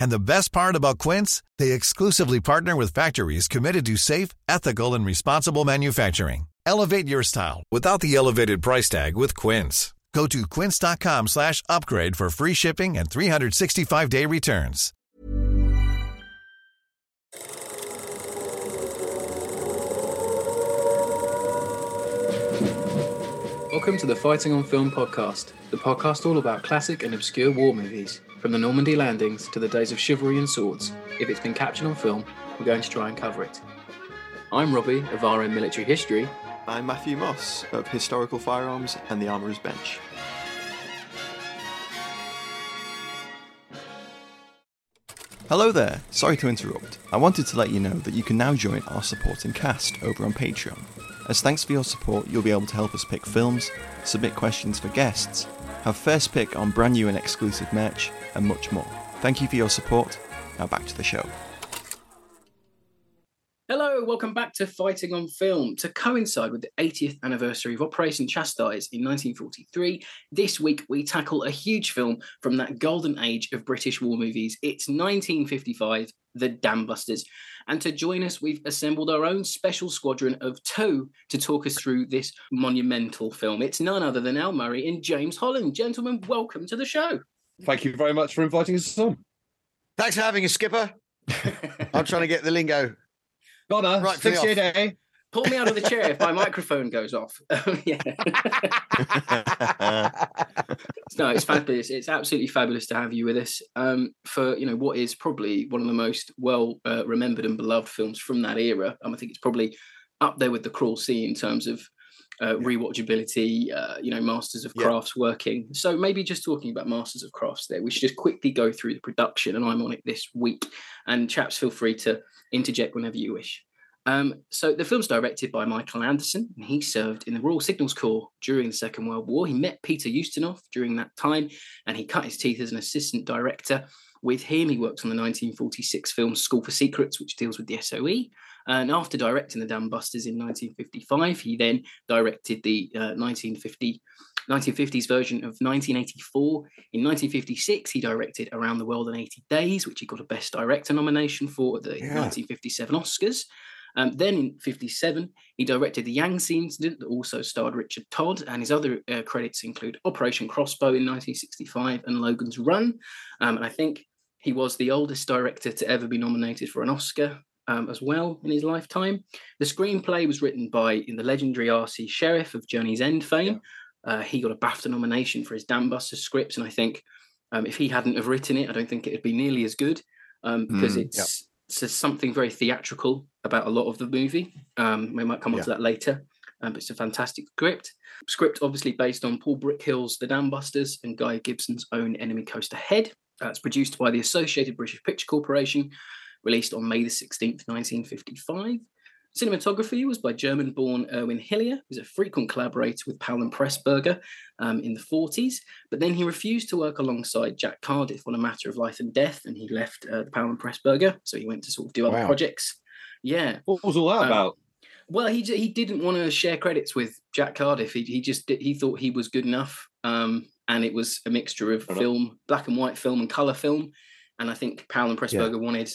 And the best part about Quince, they exclusively partner with factories committed to safe, ethical, and responsible manufacturing. Elevate your style without the elevated price tag with Quince. Go to quince.com slash upgrade for free shipping and 365-day returns. Welcome to the Fighting on Film podcast, the podcast all about classic and obscure war movies. From the Normandy landings to the days of chivalry and swords, if it's been captured on film, we're going to try and cover it. I'm Robbie of RM Military History. I'm Matthew Moss of Historical Firearms and the Armourer's Bench. Hello there, sorry to interrupt. I wanted to let you know that you can now join our supporting cast over on Patreon. As thanks for your support, you'll be able to help us pick films, submit questions for guests, have first pick on brand new and exclusive merch, and much more. Thank you for your support. Now back to the show. Hello, welcome back to Fighting on Film. To coincide with the 80th anniversary of Operation Chastise in 1943, this week we tackle a huge film from that golden age of British war movies. It's 1955, The Dam Busters. And to join us, we've assembled our own special squadron of two to talk us through this monumental film. It's none other than Al Murray and James Holland. Gentlemen, welcome to the show. Thank you very much for inviting us on. Thanks for having us, Skipper. I'm trying to get the lingo. Donna, Right for fix your day. Pull me out of the chair if my microphone goes off. yeah. no, it's fabulous. It's absolutely fabulous to have you with us um, for you know what is probably one of the most well uh, remembered and beloved films from that era. Um, I think it's probably up there with The Cruel Sea in terms of uh, rewatchability. Uh, you know, Masters of Yeah. Crafts working. So maybe just talking about Masters of Crafts there, we should just quickly go through the production, and I'm on it this week. And chaps, feel free to interject whenever you wish. Um, so the film's directed by Michael Anderson, and he served in the Royal Signals Corps during the Second World War. He met Peter Ustinov during that time, and he cut his teeth as an assistant director. With him, he worked on the 1946 film School for Secrets, which deals with the SOE. And after directing the Dam Busters in 1955, he then directed the uh, 1950 1950s version of 1984. In 1956, he directed Around the World in 80 Days, which he got a Best Director nomination for at the Yeah. 1957 Oscars. Um, then in 57, he directed the Yangtze incident that also starred Richard Todd, and his other uh, credits include Operation Crossbow in 1965 and Logan's Run. Um, and I think he was the oldest director to ever be nominated for an Oscar um, as well in his lifetime. The screenplay was written by in the legendary R.C. Sherriff of Journey's End fame. Uh, he got a BAFTA nomination for his Dam Busters scripts, and I think um, if he hadn't have written it, I don't think it'd be nearly as good um, because Mm, it's says something very theatrical about a lot of the movie. Um, we might come on to that later. Um, but it's a fantastic script. Script obviously based on Paul Brickhill's The Dam Busters and Guy Gibson's own Enemy Coast Ahead. Uh, it's produced by the Associated British Picture Corporation, released on May the 16th, 1955. Cinematography was by German born Erwin Hillier, who's a frequent collaborator with Powell and Pressburger um, in the 40s. But then he refused to work alongside Jack Cardiff on a matter of life and death, and he left uh, Powell and Pressburger. So he went to sort of do other projects. Yeah. What was all that Um, about? Well, he he didn't want to share credits with Jack Cardiff. He he just he thought he was good enough, um, and it was a mixture of film, black and white film, and color film. And I think Powell and Pressburger wanted a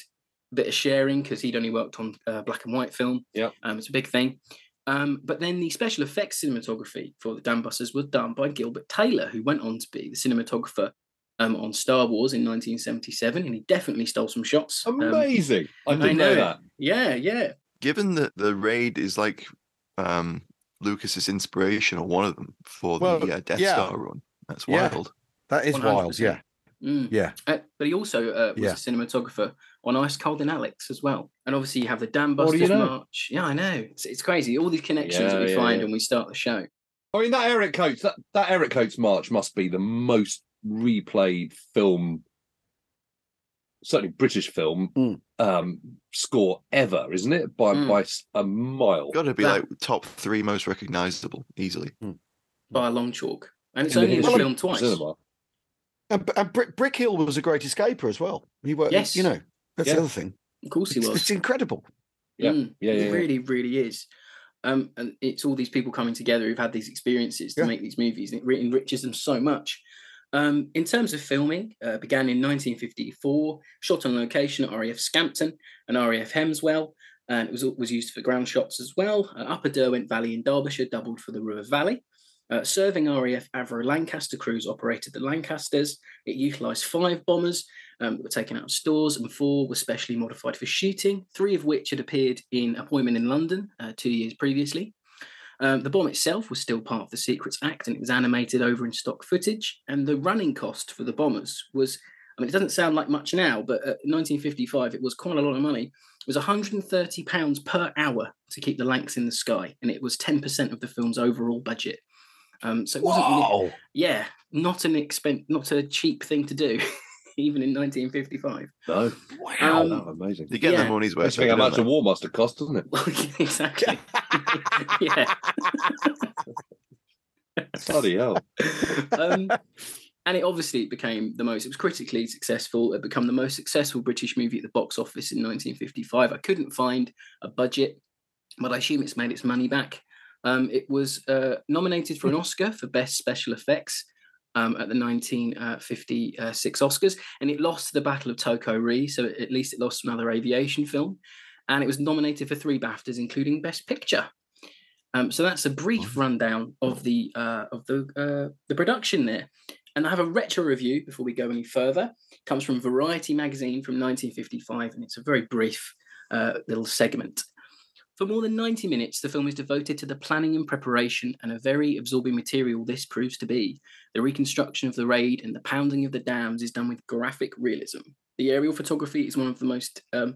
bit of sharing because he'd only worked on uh, black and white film. Yeah, um, it's a big thing. Um, but then the special effects cinematography for the Dam Busters was done by Gilbert Taylor, who went on to be the cinematographer um, on Star Wars in 1977, and he definitely stole some shots. Um, Amazing. I I didn't know, know. that. yeah, yeah. Given that the raid is like um, Lucas's inspiration or one of them for Well, the uh, Death yeah. Star run, that's Yeah. wild. That is wild. 100%. Yeah. Mm. Yeah. Uh, but he also uh, was Yeah. a cinematographer on Ice Cold in Alex as well. And obviously, you have the Dam What Busters you know? March. Yeah, I know. It's, it's crazy. All these connections that we yeah, find yeah. when we start the show. I mean, that Eric Coates, that, that Eric Coates march must be the most replayed film, certainly British film Mm. um, score ever, isn't it? By Mm. by a mile. Got to be That- like top three most recognizable easily. by a long chalk. And it's in only in the history film twice. cinema. And, and Brick, Brickhill was a great escaper as well. He worked. Yes. You know, that's Yeah. the other thing. Of course he It's, was. it's incredible. Yeah, Mm, yeah, yeah, It yeah. really, really is. Um, and it's all these people coming together who've had these experiences to Yeah. make these movies. And it enriches them so much. Um, in terms of filming, uh, began in 1954, shot on location at RAF Scampton and RAF Hemswell, and it was was used for ground shots as well. Uh, Upper Derwent Valley in Derbyshire doubled for the River Valley. Uh, serving RAF Avro Lancaster crews operated the Lancasters. It utilised five bombers um, that were taken out of stores, and four were specially modified for shooting, three of which had appeared in Appointment in London uh, two years previously. Um, the bomb itself was still part of the Secrets Act and it was animated over in stock footage. And the running cost for the bombers was, I mean, it doesn't sound like much now, but at 1955, it was quite a lot of money. It was 130 pounds per hour to keep the Lancs in the sky, and it was 10% of the film's overall budget. Um, so it wasn't really, yeah, not an expense, not a cheap thing to do, even in 1955. No, Wow. Um, no, amazing. They get Yeah. their money's worth. Let's think how much a war must have cost, doesn't it? Well, exactly. yeah. Bloody hell. um, and it obviously became the most, it was critically successful. It became the most successful British movie at the box office in 1955. I couldn't find a budget, but I assume it's made its money back. Um, it was uh, nominated for an Oscar for Best Special Effects um, at the 1956 Oscars, and it lost the Battle of Toko Ri, so at least it lost another aviation film. And it was nominated for three BAFTAs, including Best Picture. Um, so that's a brief rundown of the uh, of the uh, the production there. And I have a retro review before we go any further. It comes from Variety magazine from 1955, and it's a very brief uh, little segment. For more than 90 minutes, the film is devoted to the planning and preparation, and a very absorbing material this proves to be. The reconstruction of the raid and the pounding of the dams is done with graphic realism. The aerial photography is one of the most um,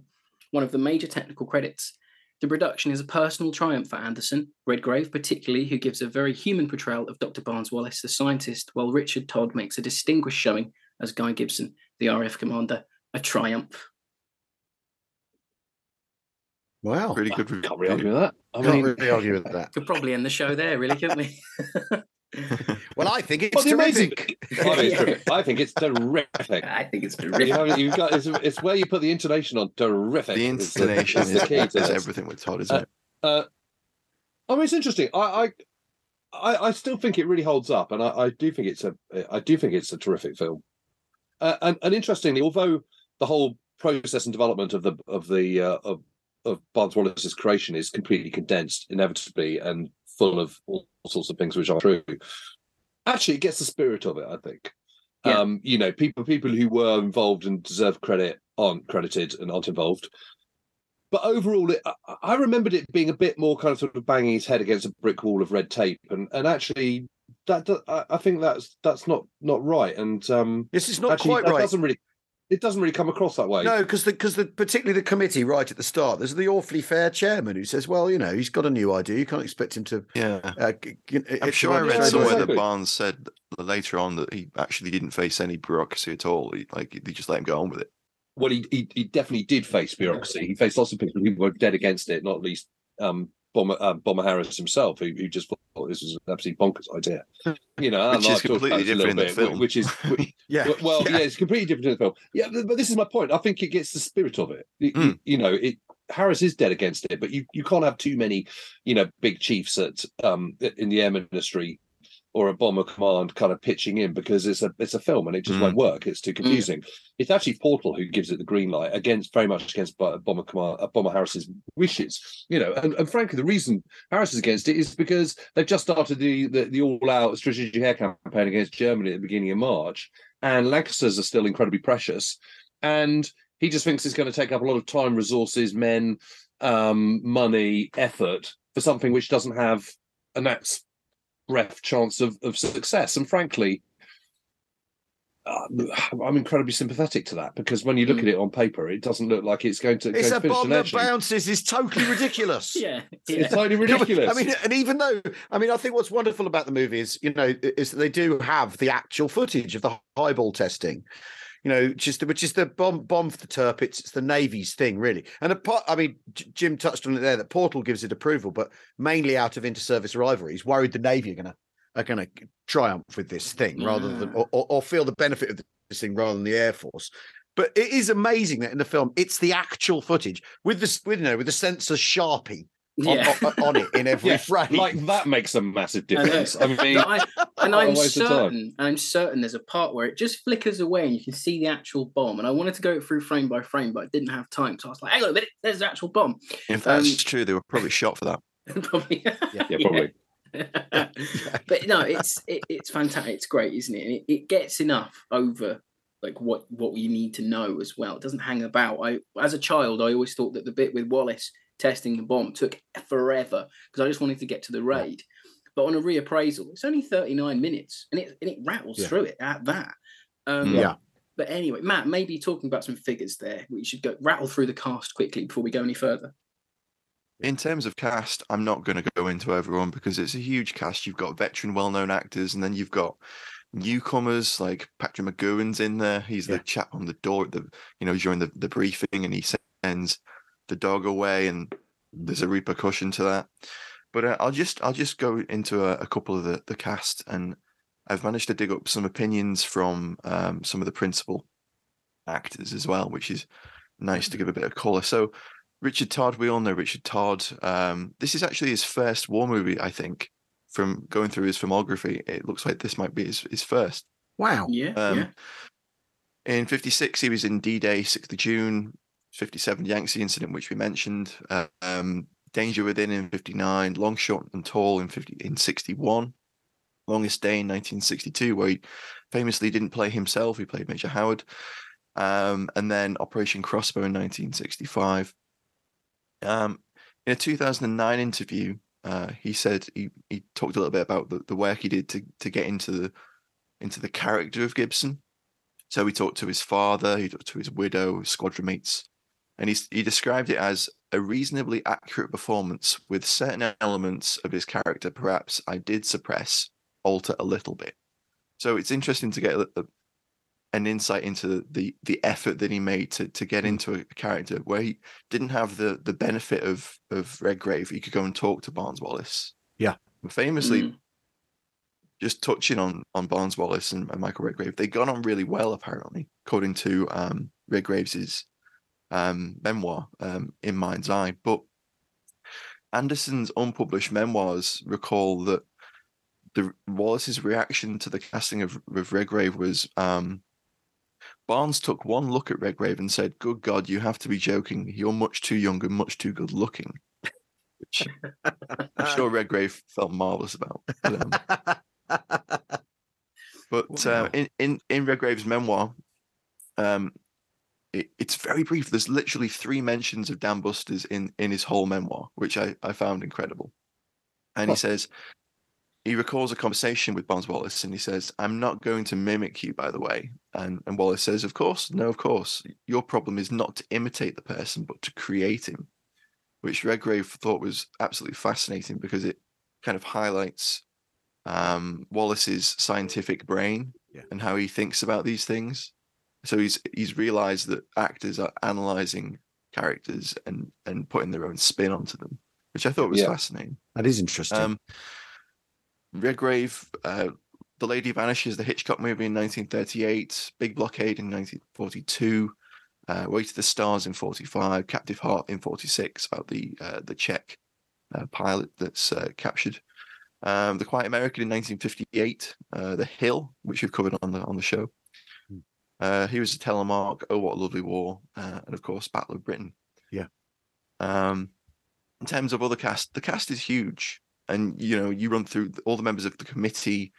one of the major technical credits. The production is a personal triumph for Anderson, Redgrave particularly, who gives a very human portrayal of Dr. Barnes Wallis, the scientist, while Richard Todd makes a distinguished showing as Guy Gibson, the RAF commander, a triumph. Wow. Pretty good. Can't really argue with that. I Can't mean, really argue with that. Could probably end the show there, really, couldn't we? Well, I think it's Well, amazing- terrific. I think it's terrific. I think it's terrific. I think it's You terrific. know, you've got, it's, it's where you put the intonation on terrific. the It's the- intonation is, the key to is this. everything with Todd, isn't it? Uh, I mean, it's interesting. I, I, I, I still think it really holds up, and I, I do think it's a, I do think it's a terrific film. Uh, and, and interestingly, although the whole process and development of the of the uh, of of Barnes Wallis's creation is completely condensed, inevitably, and full of all sorts of things which are true. Actually, it gets the spirit of it. I think. Yeah. Um, you know, people people who were involved and deserve credit aren't credited and aren't involved but overall, it, I- I remembered it being a bit more kind of sort of banging his head against a brick wall of red tape, and and actually, that, that I think that's that's not not right, and um, This is not actually, quite that right. Doesn't really, it doesn't really come across that way. No, because the because the particularly the committee right at the start, there's the awfully fair chairman who says, "Well, you know, he's got a new idea. You can't expect him to." Yeah. Uh, g- g- I'm sure I read somewhere exactly. that Barnes said later on that he actually didn't face any bureaucracy at all. He, like they just let him go on with it. Well, he, he he definitely did face bureaucracy. He faced lots of people who were dead against it, not least um, Bomber uh, Bomber Harris himself, who, who just thought this was an absolutely bonkers idea. You know, Which is I've talked about completely this a little different in the bit, film. Which is Yeah. Well, yeah. yeah. it's completely different in the film. Yeah, but this is my point. I think it gets the spirit of it. You, Mm. you know, it Harris is dead against it, but you, you can't have too many, you know, big chiefs at um in the air ministry or a bomber command kind of pitching in because it's a it's a film and it just Mm. won't work. It's too confusing. It's actually Portal who gives it the green light against very much against Bo- bomber command bomber Harris's wishes. You know, and, and frankly, the reason Harris is against it is because they've just started the the, the all out strategic air campaign against Germany at the beginning of March, and Lancasters are still incredibly precious, and he just thinks it's going to take up a lot of time, resources, men, um, money, effort for something which doesn't have a gnat's breath chance of, of success. And frankly, uh, I'm incredibly sympathetic to that because when you look Mm. at it on paper, it doesn't look like it's going to. It's going a to finish. bomb that bounces is totally ridiculous. Yeah, It's totally ridiculous. I mean, and even though, I mean, I think what's wonderful about the movie is, you know, is that they do have the actual footage of the highball testing. You know, just which is the bomb bomb for the Tirpitz. It's the Navy's thing, really. And apart, I mean, J- Jim touched on it there that Portal gives it approval, but mainly out of inter-service rivalry. He's worried the Navy are going to are going to triumph with this thing rather than or, or, or feel the benefit of this thing rather than the Air Force. But it is amazing that in the film, it's the actual footage with the with you know with the sensor sharpie yeah. on, on it in every yeah, frame. like that makes a massive difference. I, mean, But I, and what a I'm waste of time. certain, I'm certain there's a part where it just flickers away and you can see the actual bomb. And I wanted to go through frame by frame, but I didn't have time. So I was like, hang on a minute, there's the actual bomb. If that's Um, true, they were probably shot for that. probably. yeah, probably. but no, it's it, it's fantastic. It's great, isn't it? And it, it gets enough over like what what we need to know as well. It doesn't hang about. I as a child, I always thought that the bit with Wallis testing the bomb took forever because I just wanted to get to the raid. But on a reappraisal, it's only 39 minutes and it and it rattles Yeah. through it at that. Um, Yeah. But anyway, Matt, maybe talking about some figures there. We should go rattle through the cast quickly before we go any further. In terms of cast, I'm not going to go into everyone because it's a huge cast. You've got veteran, well-known actors, and then you've got newcomers like Patrick McGoohan's in there. He's the chap on the door, the you know during the, the briefing, and he sends the dog away, and there's a repercussion to that. But uh, I'll just I'll just go into a, a couple of the the cast, and I've managed to dig up some opinions from um, some of the principal actors as well, which is nice to give a bit of colour. So Richard Todd, we all know Richard Todd. Um, this is actually his first war movie, I think. From going through his filmography, it looks like this might be his, his first. Wow. Yeah, Um, yeah. In 56, he was in D Day, 6th of June, 57, Yangtze incident, which we mentioned. Uh, um, Danger Within in 59, Long Short and Tall in 50, in 61, Longest Day in 1962, where he famously didn't play himself, he played Major Howard. Um, and then Operation Crossbow in 1965. Um, in a 2009 interview, uh, he said he, he talked a little bit about the, the work he did to to get into the into the character of Gibson. So he talked to his father, he talked to his widow, squadron mates, and he he described it as a reasonably accurate performance with certain elements of his character. Perhaps I did suppress, alter a little bit. So it's interesting to get a, a- an insight into the the effort that he made to to get into a character where he didn't have the the benefit of of Redgrave. He could go and talk to Barnes Wallis. Yeah. Famously, Mm. just touching on on Barnes Wallis and, and Michael Redgrave, they got on really well apparently, according to um, Redgrave's um, memoir, um, In Mind's Eye. But Anderson's unpublished memoirs recall that the Wallis's reaction to the casting of, of Redgrave was um, Barnes took one look at Redgrave and said, "Good God, you have to be joking! You're much too young and much too good looking." Which I'm sure Redgrave felt marvelous about. But, um, but uh, in, in in Redgrave's memoir, um, it, it's very brief. There's literally three mentions of Dam Busters in in his whole memoir, which I I found incredible. And he says he recalls a conversation with Barnes Wallis, and he says, "I'm not going to mimic you, by the way." And and Wallis says, "Of course, no, of course. Your problem is not to imitate the person, but to create him." Which Redgrave thought was absolutely fascinating because it kind of highlights um, Wallis's scientific brain Yeah. and how he thinks about these things. So he's he's realized that actors are analyzing characters and and putting their own spin onto them, which I thought was Yeah. fascinating. That is interesting. Um, Redgrave, uh, The Lady Vanishes, the Hitchcock movie in 1938, Big Blockade in 1942, uh, Way to the Stars in 45, Captive Heart in 46, about the uh, the Czech uh, pilot that's uh, captured. Um, the Quiet American in 1958, uh, The Hill, which we've covered on the on the show. Hmm. Uh, Heroes of Telemark. Oh, what a lovely war, uh, and of course, Battle of Britain. Yeah. Um, in terms of other cast, the cast is huge, and you know you run through all the members of the committee,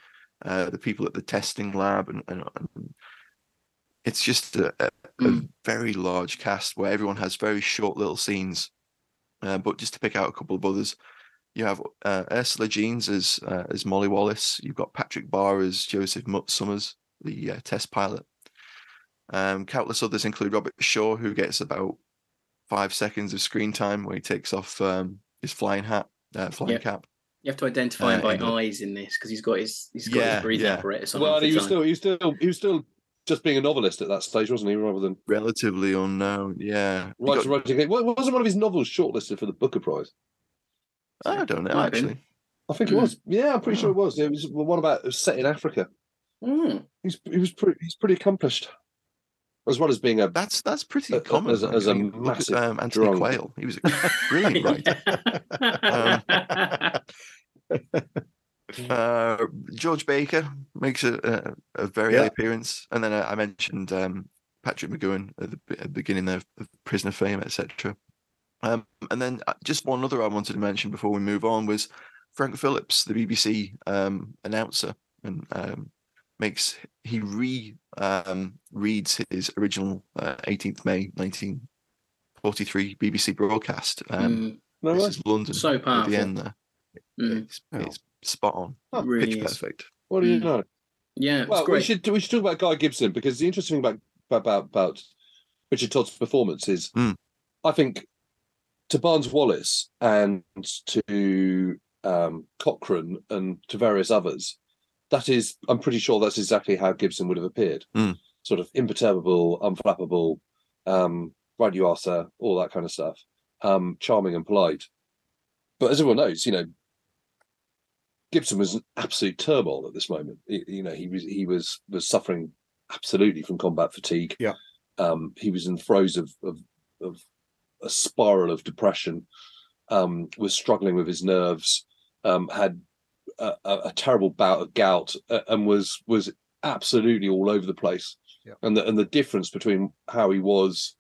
uh, the people at the testing lab, and, and, and it's just a, a, a Mm. very large cast where everyone has very short little scenes. Uh, but just to pick out a couple of others, you have uh, Ursula Jeans as uh, as Molly Wallis. You've got Patrick Barr as Joseph Mutt Summers, the uh, test pilot. Um, countless others include Robert Shaw, who gets about five seconds of screen time where he takes off um, his flying hat, uh, flying Yep. cap. You have to identify him Uh, by in the- eyes in this because he's got his he's got Yeah, his breathing yeah. apparatus on. Well, half and the he was time. still he was still he was still just being a novelist at that stage, wasn't he? Rather than Relatively unknown, yeah. He writing, got- writing. Well, wasn't one of his novels shortlisted for the Booker Prize? I don't know Might have been. actually. I think it Hmm. was. Yeah, I'm pretty sure it was. It was one about it was set in Africa. Mm. He's he was pretty he's pretty accomplished, as well as being a That's that's pretty Uh, common. as a- as a actually. Look at, massive um, Anthony drunk. Quayle. He was a brilliant writer. Uh, George Baker makes a, a, a very Yeah. appearance, and then I, I mentioned um, Patrick McGoohan at the, at the beginning of, of Prisoner Fame, etc. Um, and then uh, just one other I wanted to mention before we move on was Frank Phillips, the BBC um, announcer, and um, makes he re um, reads his original uh, 18th May 1943 BBC broadcast. Um, Mm, no this is London So at the end there. mm, It's, Oh. it's spot on, Oh, really pitch is. perfect. What do you Mm. know? Yeah, it's Well, we should we should talk about Guy Gibson because the interesting thing about about about Richard Todd's performance is, Mm. I think, to Barnes Wallis and to um, Cochrane and to various others, that is, I'm pretty sure that's exactly how Gibson would have appeared. Mm. Sort of imperturbable, unflappable, um, right you are, sir, all that kind of stuff. Um, charming and polite. But as everyone knows, you know, Gibson was an absolute turmoil at this moment. Y- You know, he was he was was suffering absolutely from combat fatigue. Yeah. Um, he was in the throes of of, of a spiral of depression. Um, was struggling with his nerves. Um, had a, a, a terrible bout of gout, uh, and was was absolutely all over the place. Yeah. And the and the difference between how he was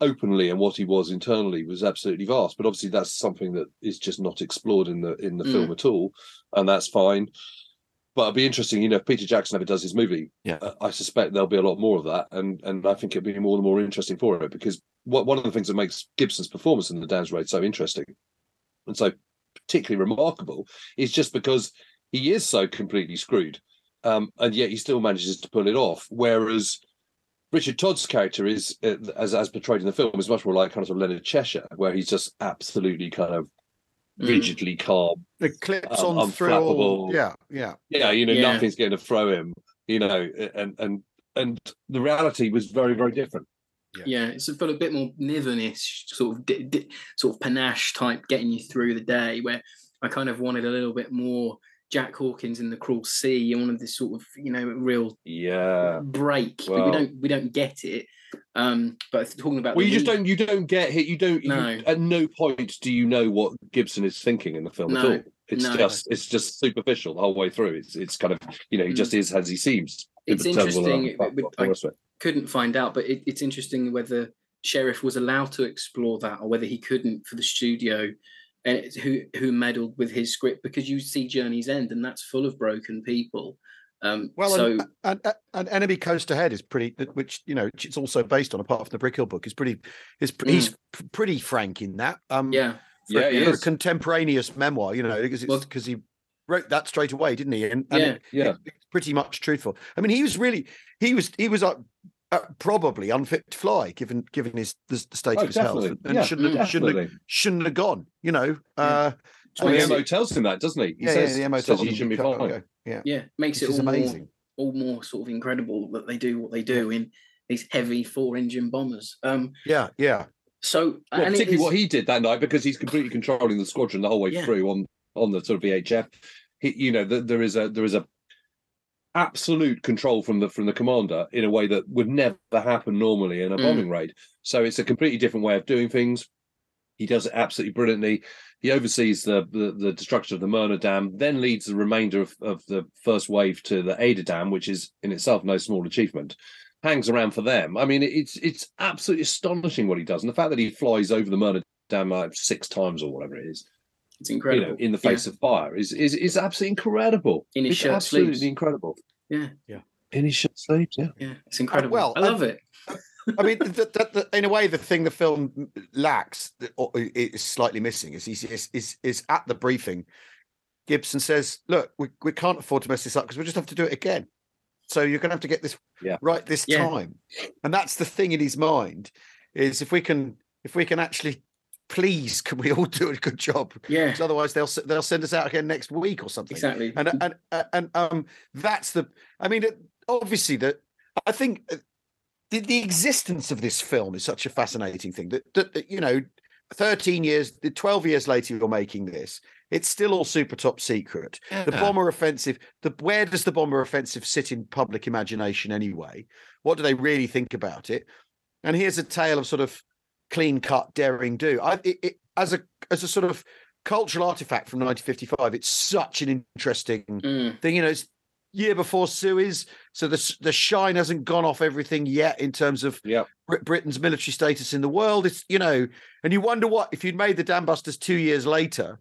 openly and what he was internally was absolutely vast. But obviously, that's something that is just not explored in the in the Mm. film at all, and that's fine. But it'd be interesting, you know, if Peter Jackson ever does his movie, Yeah. uh, I suspect there'll be a lot more of that, and and I think it'd be more and more interesting for it because what one of the things that makes Gibson's performance in the Dams Raid so interesting and so particularly remarkable is just because he is so completely screwed, um, and yet he still manages to pull it off. Whereas Richard Todd's character is, uh, as as portrayed in the film, is much more like kind of Leonard Cheshire, where he's just absolutely kind of Mm. rigidly calm. It clips Um, on through. all- unflappable. Yeah, yeah. Yeah, you know, Yeah. nothing's going to throw him. You know, and and and the reality was very very different. Yeah, it's a, got a bit more Niven-ish sort of di- di- sort of panache type getting you through the day. Where I kind of wanted a little bit more Jack Hawkins in the Cruel Sea. and wanted this sort of you know real Yeah. break, but we don't we don't get it. Um, but talking about Well, you just don't you don't get hit. You don't. you- at no point do you know what Gibson is thinking in the film at all. It's no. just it's just superficial the whole way through. It's it's kind of you know he Mm. just is as he seems. It's interesting, unflappable, but all the I- it. Couldn't find out, but it, it's interesting whether Sherriff was allowed to explore that or whether he couldn't for the studio and who who meddled with his script because you see Journey's End and that's full of broken people. Um, Well, so and, and, and, Enemy Coast Ahead is pretty, which you know, it's also based on, apart from the Brickhill book, is pretty, is pr- he's pretty frank in that. Um, yeah, for, Yeah, for a contemporaneous memoir, you know, because Well- it's because he wrote that straight away, didn't he? And, and Yeah, it- yeah. it's pretty much truthful. I mean, he was really, he was, he was uh, uh, probably unfit to fly, given given his the, the state Oh, of his health, and Yeah, shouldn't have, shouldn't have, shouldn't have gone. You know, uh, Well, the MO tells him that, doesn't he? He yeah, says, yeah, the MO says told he shouldn't be you can't fine. go. Yeah, yeah, makes which it is all amazing. more all more sort of incredible that they do what they do in these heavy four engine bombers. Um, Yeah, yeah. so Well, and particularly is- what he did that night because he's completely controlling the squadron the whole way Yeah. through on on the sort of VHF. He, you know, th- there is a there is a absolute control from the from the commander in a way that would never happen normally in a Mm. bombing raid. So it's a completely different way of doing things. He does it absolutely brilliantly. He oversees the the, the destruction of the Möhne Dam, then leads the remainder of, of the first wave to the Eder Dam, which is in itself no small achievement. Hangs around for them. I mean, it's it's absolutely astonishing what he does, and the fact that he flies over the Möhne Dam like six times or whatever it is, It's you incredible. know, in the face of fire, is is is absolutely incredible. In his it's shirt absolutely sleeves. incredible. Yeah. Yeah. In his shirt sleeves, yeah. Yeah, it's incredible. well, I love it. I mean, the, the, the, in a way, the thing the film lacks, or is slightly missing, is he's is, is is at the briefing. Gibson says, "Look, we, we can't afford to mess this up because we just have to do it again. So you're going to have to get this Yeah. right this Yeah. time." And that's the thing in his mind is if we can if we can actually, please, can we all do a good job? Yeah, 'Cause otherwise, they'll they'll send us out again next week or something. Exactly. and and and, um that's the i mean it- obviously that i think uh, the, the existence of this film is such a fascinating thing that, that, that, you know 13 years 12 years later you're making this it's still all super top secret. The bomber offensive the where does the bomber offensive sit in public imagination anyway? What do they really think about it? And here's a tale of sort of clean cut daring do i it, it, as a as a sort of cultural artifact from 1955 it's such an interesting Mm, thing. You know, it's year before Suez, so the the shine hasn't gone off everything yet in terms of Yep. Brit- Britain's military status in the world. It's you know, and you wonder what if you'd made the Dam Busters two years later,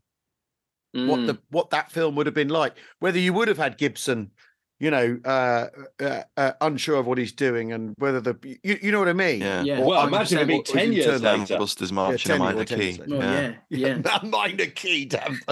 what mm. the what that film would have been like. Whether you would have had Gibson, you know, uh, uh, uh, unsure of what he's doing, and whether the you, you know what I mean. Yeah. Yeah. Or Well, imagine it understand being what- 10 years turn that- later. Dam Busters marching 10 a or minor 10 key. years later. Oh, yeah, yeah. minor key, damn.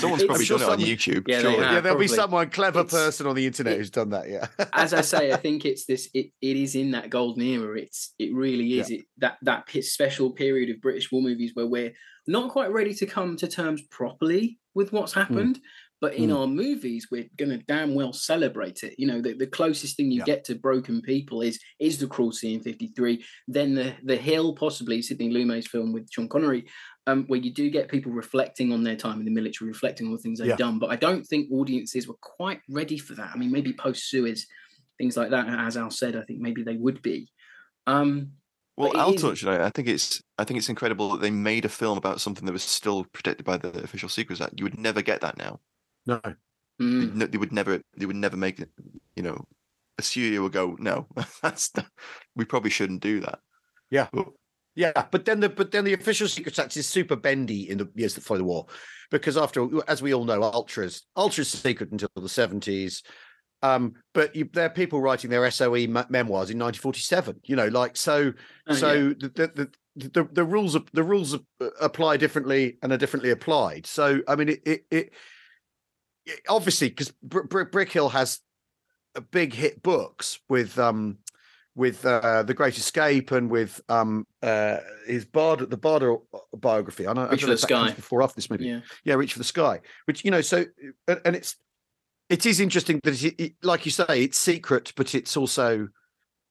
Someone's probably I'm sure done it on YouTube. Yeah, they surely. have. yeah, there'll be someone clever It's- person on the internet it- who's done that. Yeah. As I say, I think it's this. It, it is in that golden era. It's it really is. It that that pe- special period of British war movies where we're not quite ready to come to terms properly with what's happened. But in Mm. our movies, we're going to damn well celebrate it. You know, the, the closest thing you Yeah. get to broken people is is the Cruel Sea in '53. Then the the Hill, possibly Sidney Lumet's film with Sean Connery, um, where you do get people reflecting on their time in the military, reflecting on the things they've Yeah. done. But I don't think audiences were quite ready for that. I mean, maybe post Suez, things like that. As Al said, I think maybe they would be. Um, Well, But it I'll is- touch on it. I think it's I think it's incredible that they made a film about something that was still protected by the Official Secrets Act. You would never get that now. No. mm, They'd They would never. They would never make it. You know, a studio would go, no, that's the, we probably shouldn't do that. Yeah. But- Yeah, but then the but then the official secrets act is super bendy in the years that follow the war, because after as we all know, ultras ultras secret until the seventies. Um, but you, there are people writing their SOE me- memoirs in 1947. You know, like so. oh, so yeah. the, the, the the the rules of the rules of, uh, apply differently and are differently applied. So I mean, it it, it, it obviously because Br- Br- Brickhill has a big hit books with um with uh, the Great Escape and with um uh his Bard the Bader biography. I know Reach for the if that comes Sky. before or after this movie. yeah. Yeah, Reach for the Sky, which you know, so and, and it's it is interesting that it, it, like you say, it's secret, but it's also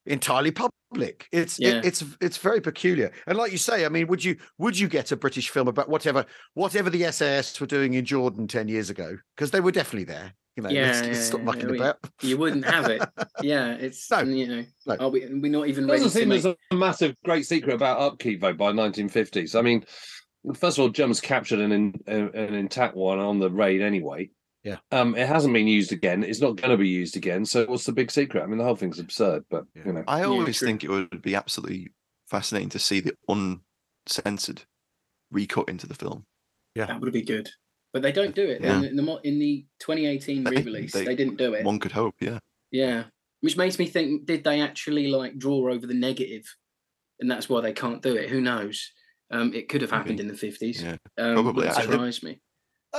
entirely public. It's Yeah. it, it's it's very peculiar. And like you say, I mean, would you would you get a British film about whatever whatever the SAS were doing in Jordan ten years ago? Because they were definitely there. You know, Yeah, let's, let's yeah, stop yeah, mucking we- about. You wouldn't have it. Yeah, it's No, you know, no. are we we're not even It ready doesn't to seem make. there's a massive great secret about upkeep though by 1950s. I mean, first of all, Germans captured an in, an intact one on the raid anyway. Yeah. Um, it hasn't been used again. It's not going to be used again. So what's the big secret? I mean, the whole thing's absurd. But Yeah. you know, I always true. think it would be absolutely fascinating to see the uncensored recut into the film. Yeah, that would be good, but they don't do it Yeah. in, the, in the in the 2018 They- re-release. They, they- didn't do it. One could hope, yeah. Yeah, which makes me think: did they actually like draw over the negative, and that's why they can't do it? Who knows? Um, it could have happened in the 50s. Yeah, um, probably, wouldn't surprise me.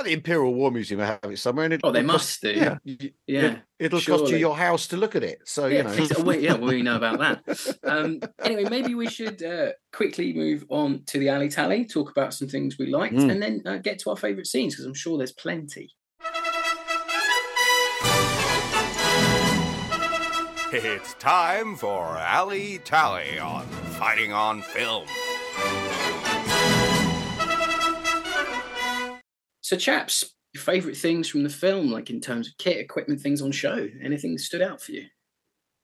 The Imperial War Museum will have it somewhere, and it Oh, they will must do. Yeah. y- Yeah, it, will cost you your house to look at it. So yeah, you know, ex- we, yeah, we know about that. Um, anyway, maybe we should uh, quickly move on to the alley tally, talk about some things we liked, Mm. and then uh, get to our favourite scenes because I'm sure there's plenty. It's time for Alley Tally on Fighting on Film. So, chaps, your favorite things from the film, like in terms of kit, equipment, things on show? Anything stood out for you?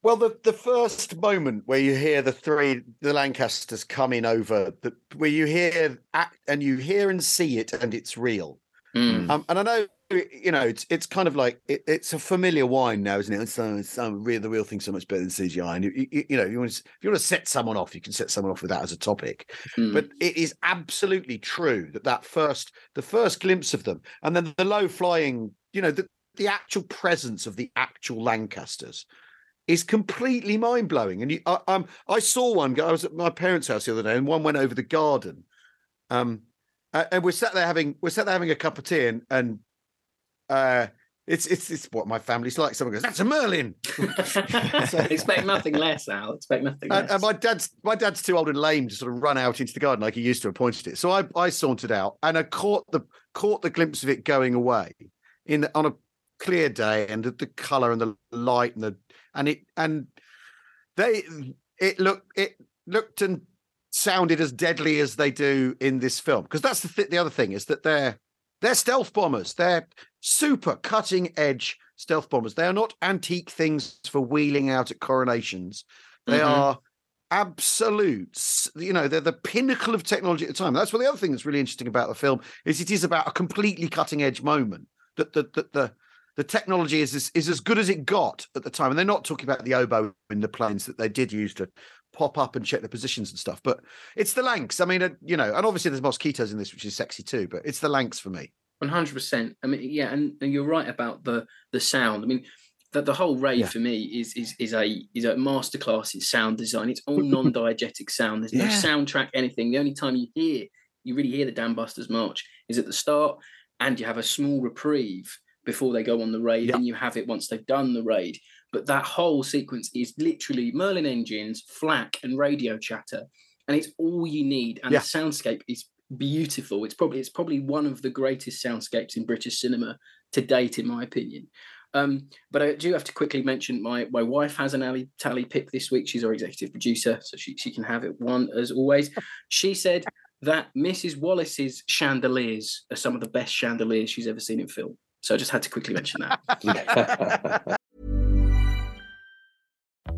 Well, the, the first moment where you hear the three the Lancasters coming over, the, where you hear act, and you hear and see it, and it's real. Mm. Um, and I know you know it's it's kind of like it, it's a familiar wine now, isn't it? It's so, it's real, the real thing's so much better than CGI. And you, you, you know, you want to, if you want to set someone off, you can set someone off with that as a topic. Mm. But it is absolutely true that that first the first glimpse of them, and then the low flying, you know, the the actual presence of the actual Lancasters is completely mind blowing. And you, I, um, I saw one. I was at my parents' house the other day, and one went over the garden. Um, uh, and we're sat there having we're sat there having a cup of tea, and and uh, it's it's it's what my family's like. Someone goes, "That's a Merlin," Expect nothing less, Al. Expect nothing less. and, and my dad's my dad's too old and lame to sort of run out into the garden like he used to have pointed it. So I I sauntered out and I caught the caught the glimpse of it going away in on a clear day and the, the color and the light and the and it and they it looked it looked and sounded as deadly as they do in this film because that's the th- the other thing is that they're they're stealth bombers they're super cutting edge stealth bombers they are not antique things for wheeling out at coronations they Mhm. are absolutes you know they're the pinnacle of technology at the time that's what the other thing that's really interesting about the film is it is about a completely cutting edge moment that the the, the the technology is, is is as good as it got at the time, and they're not talking about the oboe in the planes that they did use to pop up and check the positions and stuff. But it's the Lancs. I mean, uh, you know, and obviously there's mosquitoes in this, which is sexy too. But it's the Lancs for me. One hundred percent. I mean, yeah, and, and you're right about the the sound. I mean, that the whole raid Yeah. for me is is is a is a masterclass in sound design. It's all non-diegetic sound. There's no soundtrack, anything. The only time you hear you really hear the Dam Busters march is at the start, and you have a small reprieve before they go on the raid, Yeah. and you have it once they've done the raid. But that whole sequence is literally Merlin engines, flak, and radio chatter, and it's all you need. And Yeah. the soundscape is beautiful. It's probably it's probably one of the greatest soundscapes in British cinema to date, in my opinion. Um, but I do have to quickly mention my my wife has an Ali Tally pick this week. She's our executive producer, so she, she can have it one as always. She said that Mrs. Wallis's chandeliers are some of the best chandeliers she's ever seen in film. So I just had to quickly mention that.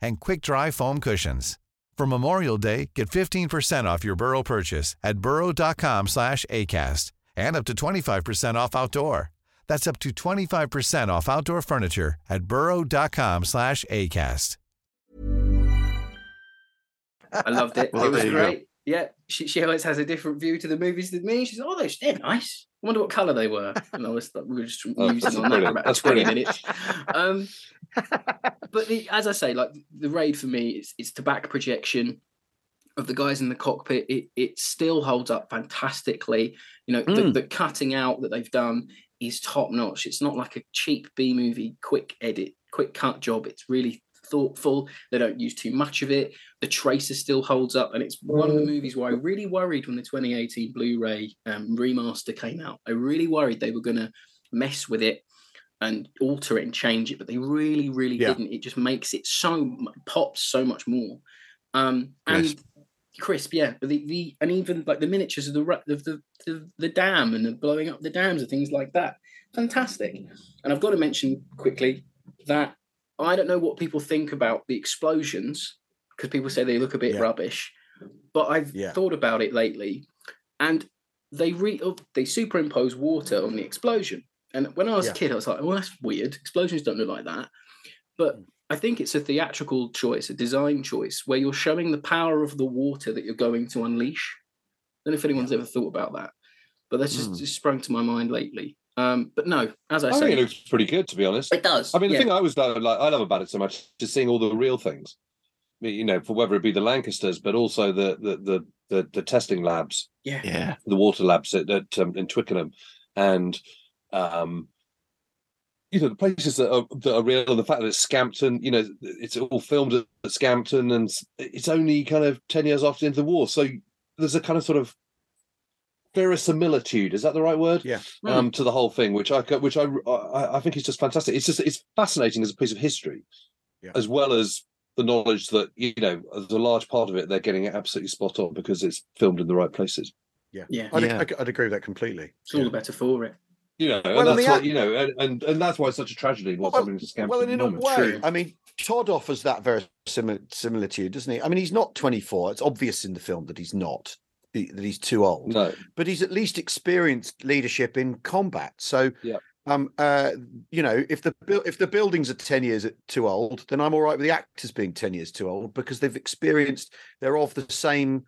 and quick-dry foam cushions. For Memorial Day, get 15% off your Burrow purchase at burrow.com slash ACAST and up to 25% off outdoor. That's up to 25% off outdoor furniture at burrow.com slash ACAST. I loved it. Well, it was there you go. great. Yeah, she, she always has a different view to the movies than me. She's like, oh, those they're nice. I wonder what colour they were. And I was like, we were just Oh, musing that's on that for about That's 20 brilliant. minutes. Um, but the, as I say, like the raid for me, it's it's the back projection of the guys in the cockpit. It it still holds up fantastically. You know, the, Mm. the cutting out that they've done is top notch. It's not like a cheap B movie, quick edit, quick cut job. It's really thoughtful. They don't use too much of it. The tracer still holds up, and it's one of the movies where I really worried when the 2018 Blu-ray um, remaster came out. I really worried they were going to mess with it and alter it and change it, but they really, really Yeah. didn't. It just makes it so pops so much more. Um, and crisp, yeah. But the, the and even like the miniatures of the of the, the the dam and the blowing up the dams and things like that, fantastic. And I've got to mention quickly that I don't know what people think about the explosions because people say they look a bit Yeah. rubbish, but I've Yeah. thought about it lately, and they re oh, they superimpose water on the explosion. And when I was Yeah. a kid, I was like, "Well, that's weird. Explosions don't look like that." But I think it's a theatrical choice, a design choice, where you're showing the power of the water that you're going to unleash. I don't know if anyone's ever thought about that, but that's just, Mm. just sprung to my mind lately. Um, but no, as I, I say, think it looks pretty good, to be honest. it does. I mean, the yeah. thing I was like, I love about it so much is seeing all the real things. You know, for whether it be the Lancasters, but also the the the the, the testing labs, yeah, Yeah. the water labs at, at um, in Twickenham, and um, you know, the places that are that are real, and the fact that it's Scampton, you know, it's all filmed at Scampton, and it's only kind of ten years after the end of the war, so there's a kind of sort of verisimilitude is that the right word yeah um to the whole thing which i which I, I i think is just fantastic it's just it's fascinating as a piece of history Yeah. as well as the knowledge that you know as a large part of it they're getting it absolutely spot on because it's filmed in the right places yeah Yeah. I'd, Yeah. I'd, I'd agree with that completely It's all the better for it. You know Well, and that's the what act- you know and, and and that's why it's such a tragedy what's Well, happening to Scampton Well, and in a way, True. I mean, Todd offers that very similar similitude, doesn't he? I mean, he's not 24. It's obvious in the film that he's not, that he's too old. no But he's at least experienced leadership in combat. So, Yeah. um, uh, you know, if the if the buildings are 10 years too old, then I'm all right with the actors being 10 years too old because they've experienced. They're of the same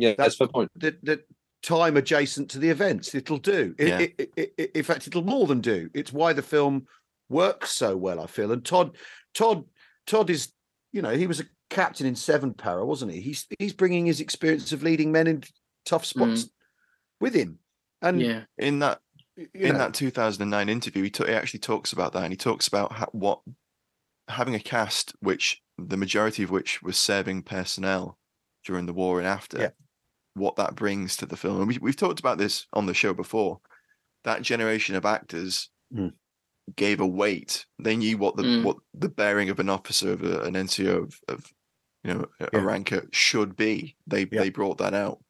yeah that's the point the, the time adjacent to the events. It'll do. It, Yeah. it, it, it- it- in fact, it'll more than do. It's why the film works so well. I feel. And Todd, Todd, Todd is, you know, he was a captain in Seven Para, wasn't he? He's he's bringing his experience of leading men in tough mm. spots with him. And Yeah. In that you in know, that 2009 interview, he, ta- he actually talks about that, and he talks about ha- what having a cast, which the majority of which was serving personnel during the war and after, Yeah. What that brings to the film. And we, we've talked about this on the show before. That generation of actors Mm. gave a weight. They knew what the Mm. what the bearing of an officer of a, an NCO of, of you know a, a Yeah. ranker should be. They Yeah. they brought that out.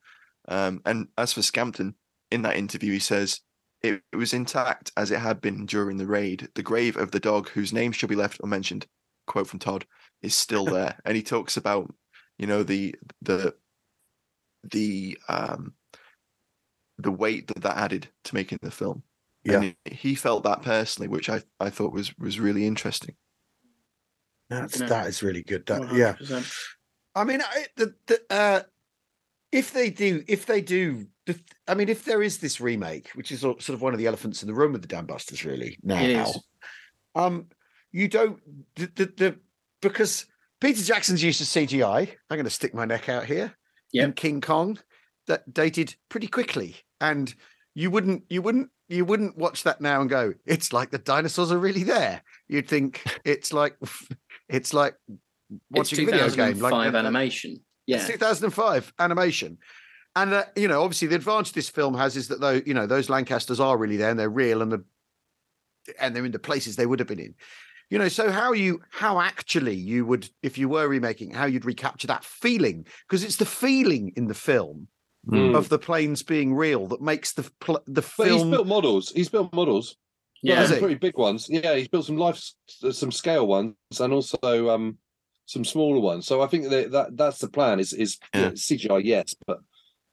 Um, and as for Scampton, in that interview, he says it, it was intact as it had been during the raid. The grave of the dog, whose name should be left unmentioned, quote from Todd, is still there. and he talks about, you know, the the the um the weight that that added to making the film. Yeah. And he, he felt that personally, which I I thought was was really interesting. that's No. that is really good. That yeah. 100%. I mean, I, the, the, uh, if they do, if they do, the, I mean, if there is this remake, which is sort of one of the elephants in the room with the Dam Busters, really now, It is. um, you don't the, the, the because Peter Jackson's used to CGI. I'm going to stick my neck out here. In Yep. King Kong, that dated pretty quickly, and you wouldn't, you wouldn't, you wouldn't watch that now and go, it's like the dinosaurs are really there. You'd think it's like, it's like It's watching a video game, like 2005 uh, uh, animation. Yeah. 2005 animation. And uh, you know, obviously, the advantage this film has is that though you know those Lancasters are really there and they're real and the and they're in the places they would have been in. You know, so how you how actually you would if you were remaking how you'd recapture that feeling because it's the feeling in the film Mm. of the planes being real that makes the pl- the but he's built models he's built models Yeah. Some pretty big ones. Yeah, he's built some life, some scale ones, and also um some smaller ones. So I think that, that that's the plan. Is is Yeah. yeah, CGI? Yes, but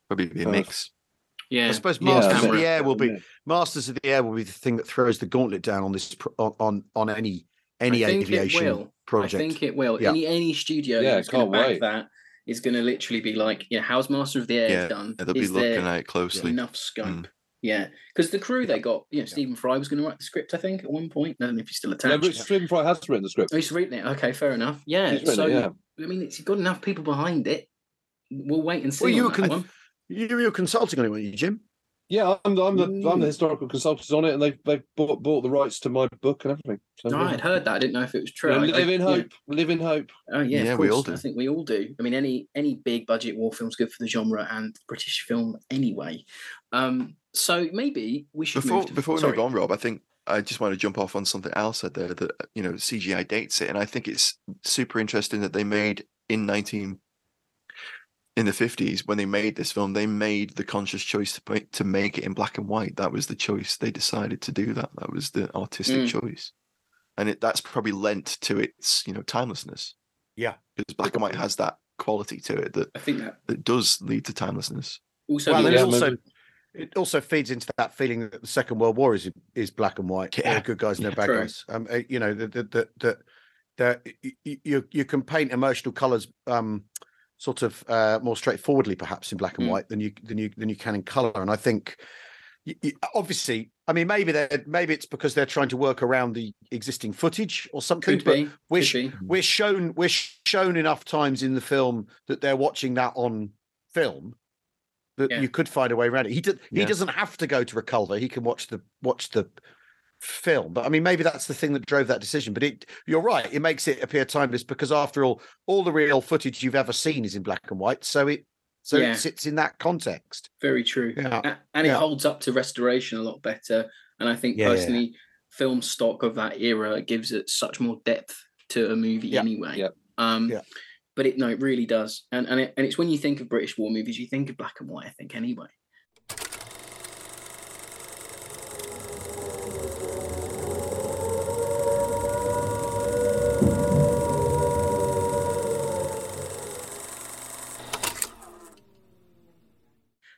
Probably be a Uh, mix. Yeah. I suppose Yeah, Masters of the Air will be Yeah. Masters of the Air will be the thing that throws the gauntlet down on this on on, on any any I think it aviation project. I think it will. Yeah. Any any studio Yeah, that's going can't to back wait. that is going to literally be like, yeah, how's Master of the Air Yeah, done? They'll be is looking there at it closely. enough scope? Mm. Yeah, because the crew they got, you know, Stephen Fry was going to write the script, I think, at one point. I don't know if he's still no, attached. Rich Stephen Fry has written the script. Oh, he's written it. Okay, fair enough. Yeah. He's so it, yeah. I mean, it's got enough people behind it. We'll wait and see. Well, you on were that con- one. You were consulting on it, weren't you, Jim? Yeah, I'm the I'm the, I'm Mm. the historical consultant on it, and they've they've bought, bought the rights to my book and everything. So, Oh, yeah. I'd heard that. I didn't know if it was true. Yeah, I- I- live in yeah. hope. Live in hope. Oh yeah, Yeah, of we all do. I think we all do. I mean, any any big budget war film's good for the genre and British film anyway. Um, so maybe we should Before move to, before we sorry. move on, Rob, I think I just want to jump off on something Al said there that you know CGI dates it, and I think it's super interesting that they made in nineteen in the fifties when they made this film, they made the conscious choice to make, to make it in black and white. That was the choice. They decided to do that. That was the artistic Mm. choice, and it that's probably lent to its you know timelessness Yeah. because black and white has that quality to it that I think that that does lead to timelessness. also well, it yeah, also maybe- it also feeds into that feeling that the Second World War is is black and white. Yeah. Yeah. good guys, no Yeah. bad True. guys. Um, uh, you know that that that that that y- y- you you can paint emotional colours um sort of uh more straightforwardly perhaps in black and Mm. white than you than you than you can in colour. And I think y- y- obviously, I mean, maybe they maybe it's because they're trying to work around the existing footage or something. could but be. we're could sh- be. we're shown we're shown enough times in the film that they're watching that on film that Yeah. you could find a way around it. He did, he doesn't have to go to a culver. He can watch the watch the film. But I mean, maybe that's the thing that drove that decision. But it, you're right, it makes it appear timeless because after all, all the real footage you've ever seen is in black and white. So it so Yeah. it sits in that context. Very true. Yeah. And it Yeah. holds up to restoration a lot better. And I think Yeah, yeah, yeah. personally, film stock of that era gives it such more depth to a movie Yeah. anyway. Yeah. Um, Yeah. But it no, it really does. And and, it, and it's when you think of British war movies, you think of black and white. I think anyway.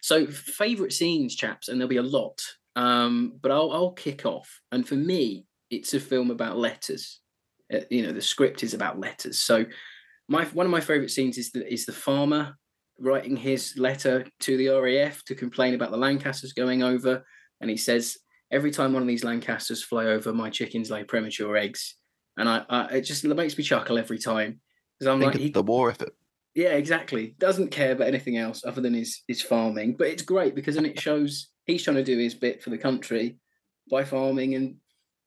So favorite scenes, chaps, and there'll be a lot. Um, but I'll I'll kick off. And for me, it's a film about letters. Uh, you know, the script is about letters. So my one of my favorite scenes is the is the farmer writing his letter to the RAF to complain about the Lancasters going over, and he says every time one of these Lancasters fly over, my chickens lay premature eggs, and I, I it just makes me chuckle every time because I'm Think like he, the war effort. Yeah, exactly. Doesn't care about anything else other than his his farming. But it's great because then it shows he's trying to do his bit for the country by farming and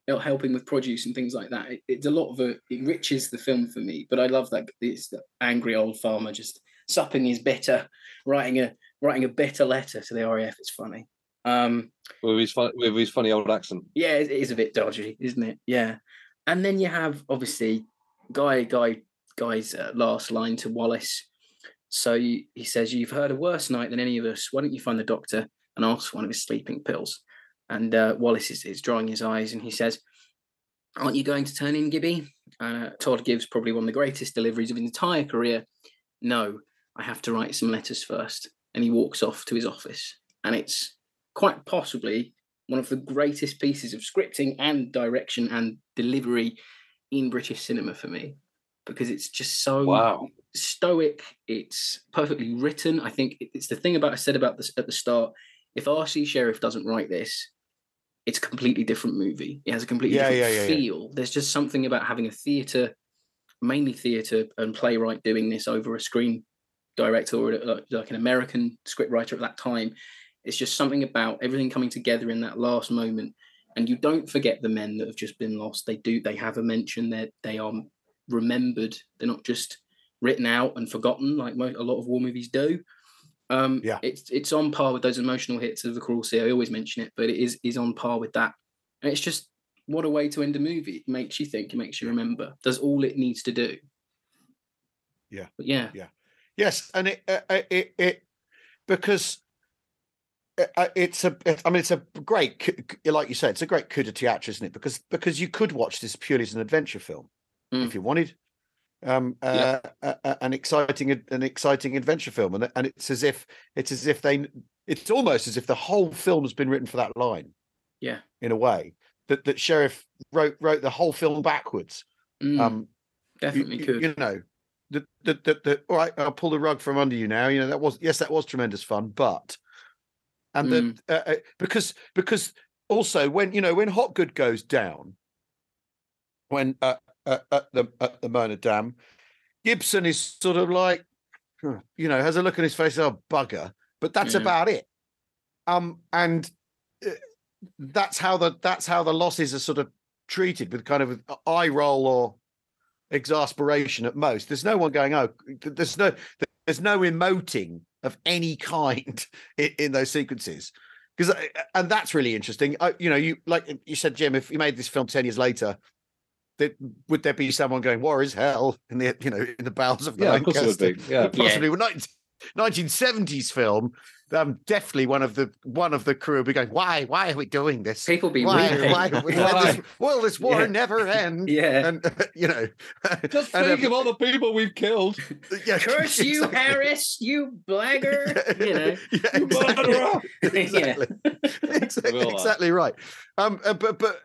you know, helping with produce and things like that. It, it's a lot of a, it enriches the film for me. But I love that it's the angry old farmer just supping his bitter, writing a writing a bitter letter to the RAF. It's funny. Um, with his fun, with his funny old accent. yeah, it it is a bit dodgy, isn't it? Yeah, and then you have obviously guy guy guy's uh, last line to Wallis. So he says, "You've heard a worse night than any of us. Why don't you find the doctor and ask for one of his sleeping pills?" And uh, Wallis is, is drying his eyes, and he says, "Aren't you going to turn in, Gibby?" Uh, Todd gives probably one of the greatest deliveries of his entire career. No, I have to write some letters first. And he walks off to his office, and it's quite possibly one of the greatest pieces of scripting and direction and delivery in British cinema for me because it's just so Wow. stoic. It's perfectly written. I think it's the thing about I said about this at the start. If R.C. Sherriff doesn't write this, it's a completely different movie. It has a completely Yeah, different yeah, yeah, feel. There's just something about having a theatre, mainly theatre and playwright doing this over a screen director or uh, like an American scriptwriter at that time. It's just something about everything coming together in that last moment. And you don't forget the men that have just been lost. They do. They have a mention. That they are remembered. They're not just written out and forgotten like mo- a lot of war movies do. Um, Yeah. it's it's on par with those emotional hits of the Cruel Sea. I always mention it, but it is is on par with that. And it's just what a way to end a movie. It makes you think. It makes you remember. Does all it needs to do. Yeah. But yeah. Yes, and it uh, uh, it it because uh, uh, it's a i mean it's a great like you said it's a great coup de théâtre isn't it because because you could watch this purely as an adventure film Mm. if you wanted um Yeah. uh, uh, uh, an exciting an exciting adventure film and and it's as if it's as if they it's almost as if the whole film has been written for that line Yeah. in a way that that Sherriff wrote wrote the whole film backwards Mm, um definitely you, could. you know the, the, the, the, all right i'll pull the rug from under you now you know that was yes that was tremendous fun but and Mm. the uh, uh, because because also when you know when Hopgood goes down when uh, uh, at the at the Möhne Dam, Gibson is sort of like, you know, has a look on his face, oh bugger, but that's Yeah. about it. Um, and uh, that's how the that's how the losses are sort of treated with kind of eye roll or exasperation at most. There's no one going, oh, there's no there's no emoting of any kind in, in those sequences. Because and that's really interesting. I, you know, you like you said, Jim, if you made this film ten years later, that would there be someone going war is hell in the you know in the bowels of the Yeah, of course it would Lancaster? be. Yeah. possibly a 19, 1970s film. Um, definitely one of the one of the crew will be going, why why are we doing this? People be why, weeping. why, will Why? this, will this war Yeah. never end? Yeah. and you know, Just and, think um, of all the people we've killed. yeah, Curse you. Harris, you blagger. You know. yeah, You exactly. murderer. exactly, exactly, Will that. exactly right. Um, uh, but but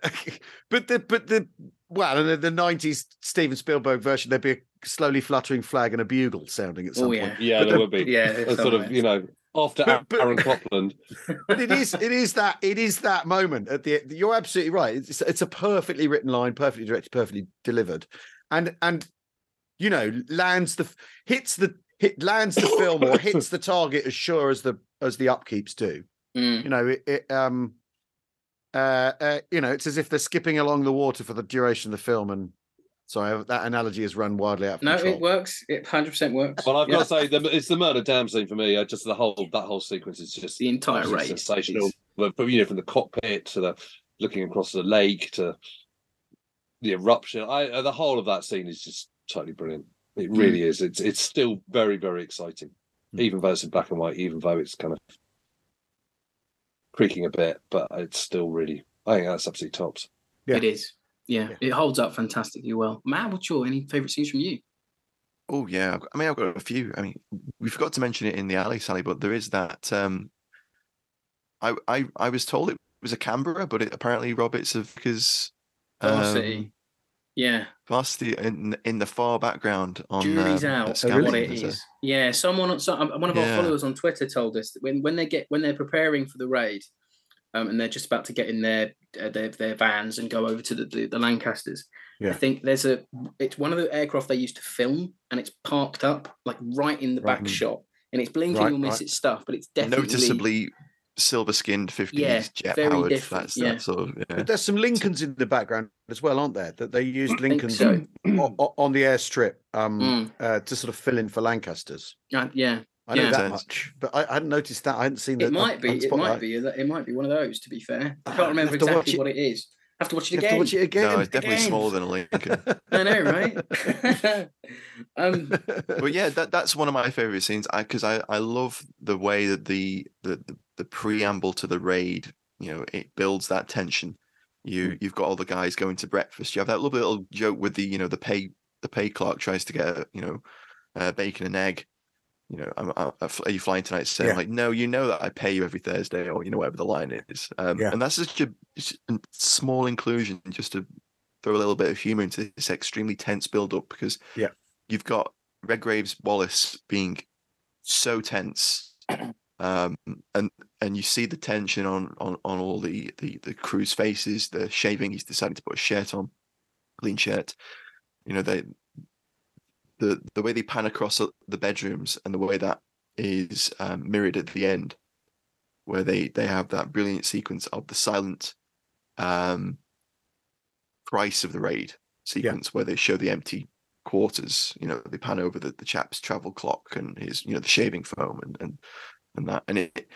but the but the well, in the, the '90s Steven Spielberg version, there'd be a slowly fluttering flag and a bugle sounding at some Oh point. yeah. Yeah, But there the- would be. Yeah. A sort of, you know, after But- but- Aaron Copland. but it is it is that it is that moment at the you're absolutely right it's, it's a perfectly written line perfectly directed perfectly delivered and and you know lands the hits the hit lands the film or hits the target as sure as the as the upkeeps do Mm, you know it, it um uh, uh, you know, it's as if they're skipping along the water for the duration of the film. And sorry, that analogy has run wildly out of No, control. it works. It hundred percent works. Well, I've Yeah. got to say, the, it's the Möhne dam scene for me. Uh, just the whole that whole sequence is just The entire absolutely raid sensational. is- But but, you know, from the cockpit to the looking across the lake to the eruption, I uh, the whole of that scene is just totally brilliant. It Mm. really is. It's it's still very very exciting, Mm. even though it's in black and white, even though it's kind of creaking a bit, but it's still really. I think that's absolutely tops. Yeah. It is. Yeah, Yeah. it holds up fantastically well. Matt, what's your any favourite scenes from you? Oh yeah, I've got- I mean I've got a few. I mean we forgot to mention it in the alley, Sally, but there is that. Um, I I I was told it was a Canberra, but it apparently Rob it's a because Varsity. um, Yeah, varsity in in the far background on jury's um, out. at on what Scampton, it there's a- is. Yeah, someone, so, um, one of our Yeah. followers on Twitter told us that when when they get when they're preparing for the raid, um, and they're just about to get in their uh, their, their vans and go over to the the, the Lancasters. I think there's a it's one of the aircraft they used to film, and it's parked up like right in the Right. back shot, and it's blinking. Right, you'll miss right. its stuff, but it's definitely noticeably silver skinned 50s Yeah, jet very powered. different, That's yeah. that sort of yeah. But there's some Lincolns in the background as well, aren't there? That they used Lincolns so. o- o- on the airstrip um, Mm. uh, to sort of fill in for Lancasters. Uh, yeah, I know Yeah. that much, but I, I hadn't noticed that. I hadn't seen that. it might be. hadn't It spotted might be. It might be one of those. To be fair, I Ah, can't remember have exactly it. what it is. I have to watch it You have again. to watch it again. No, it's definitely Again. smaller than a Lincoln. I know, right? um, but yeah, that that's one of my favorite scenes. I because I I love the way that the, the the the preamble to the raid. You know, it builds that tension. You you've got all the guys going to breakfast. You have that lovely little joke with the you know the pay the pay clerk tries to get a, you know uh, bacon and egg. You know, I'm, I, are you flying tonight? Saying Yeah. like, no, you know that I pay you every Thursday, or you know whatever the line is. Um, Yeah. And that's such a, a small inclusion just to throw a little bit of humor into this extremely tense build up because Yeah. you've got Redgrave's Wallis being so tense, um, and and you see the tension on on on all the the the crew's faces. They're shaving. He's deciding to put a shirt on, clean shirt. You know they the the way they pan across the bedrooms and the way that is um, mirrored at the end, where they they have that brilliant sequence of the silent um, price of the raid sequence where they show the empty quarters. You know, they pan over the, the chap's travel clock and his, you know, the shaving foam and and and that, and it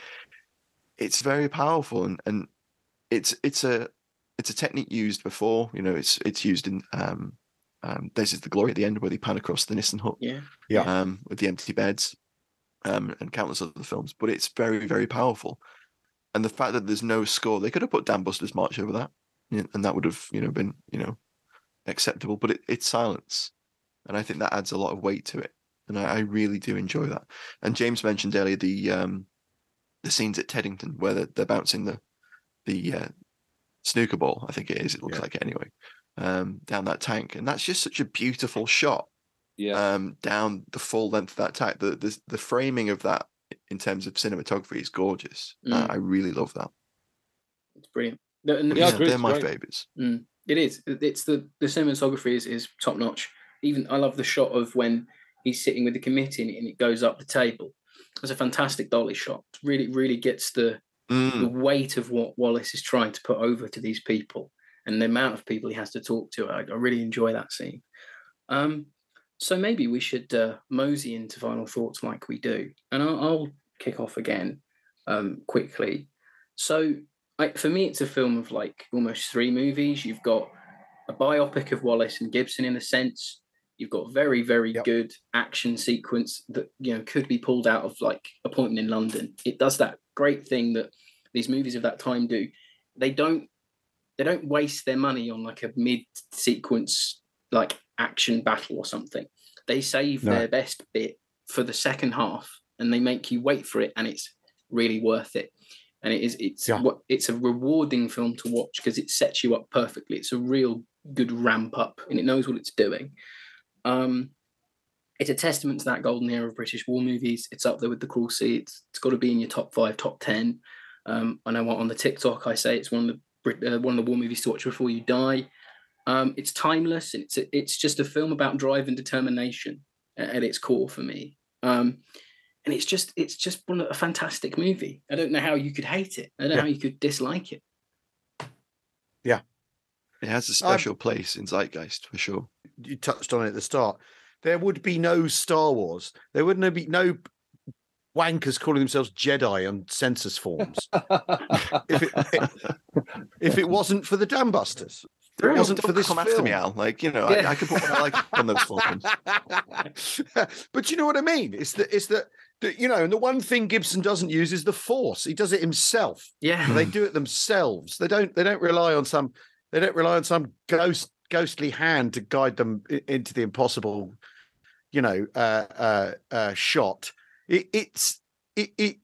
it's very powerful and and it's it's a it's a technique used before. You know, it's it's used in um, um, this is the glory at the end where they pan across the Nissen hut yeah, Yeah. um, with the empty beds um, and countless other films. But it's very, very powerful. And the fact that there's no score, they could have put Dam Busters' March over that, and that would have, you know, been, you know, acceptable. But it, it's silence, and I think that adds a lot of weight to it. And I, I really do enjoy that. And James mentioned earlier the um, the scenes at Teddington where they're, they're bouncing the the uh, snooker ball. I think it is. It looks Yeah. like it anyway. Um, down that tank, and that's just such a beautiful shot Yeah, um, down the full length of that tank. The, the the framing of that in terms of cinematography is gorgeous. Uh, Mm. I really love that. it's brilliant. The- and the- Yeah, Yeah, they're my great. favorites. Mm, it is. It's the the cinematography is, is top notch. Even I love the shot of when he's sitting with the committee and it, goes up the table. It's a fantastic dolly shot. Really, really gets the the Mm, weight of what Wallis is trying to put over to these people and the amount of people he has to talk to. I, I really enjoy that scene. Um, so maybe we should uh, mosey into final thoughts like we do, and I'll, I'll kick off again um, quickly. So, like for me, it's a film of like almost three movies. You've got a biopic of Wallis and Gibson in a sense. You've got very, very Yep. good action sequence that you know could be pulled out of like Appointment in London. It does that great thing that these movies of that time do. They don't they don't waste their money on like a mid sequence like action battle or something. They save No. their best bit for the second half and they make you wait for it and it's really worth it. And it is it's Yeah. what it's a rewarding film to watch because it sets you up perfectly. It's a real good ramp up and it knows what it's doing. Um it's a testament to that golden era of British war movies. It's up there with the Cruel Sea. It's, it's got to be in your top five, top ten. Um, I know on the TikTok I say it's one of the uh, one of the war movies to watch before you die. Um, it's timeless. It's a, it's just a film about drive and determination at, at its core for me. Um, and it's just it's just one a fantastic movie. I don't know how you could hate it. I don't know how you could dislike it. Yeah. It has a Um, special place in Zeitgeist for sure. You touched on it at the start. There would be no Star Wars. There would no be no wankers calling themselves Jedi on census forms if it, if it wasn't for the Dam Busters. If wasn't Don't for this come film. after me, Al. Like you know, Yeah. I, I could put what I like on those forms. but you know what I mean? It's that it's that that, you know, and the one thing Gibson doesn't use is the force. He does it himself. Yeah. They do it themselves. They don't they don't rely on some they don't rely on some ghost ghostly hand to guide them into the impossible, you know, uh uh, uh shot. It, it's it, it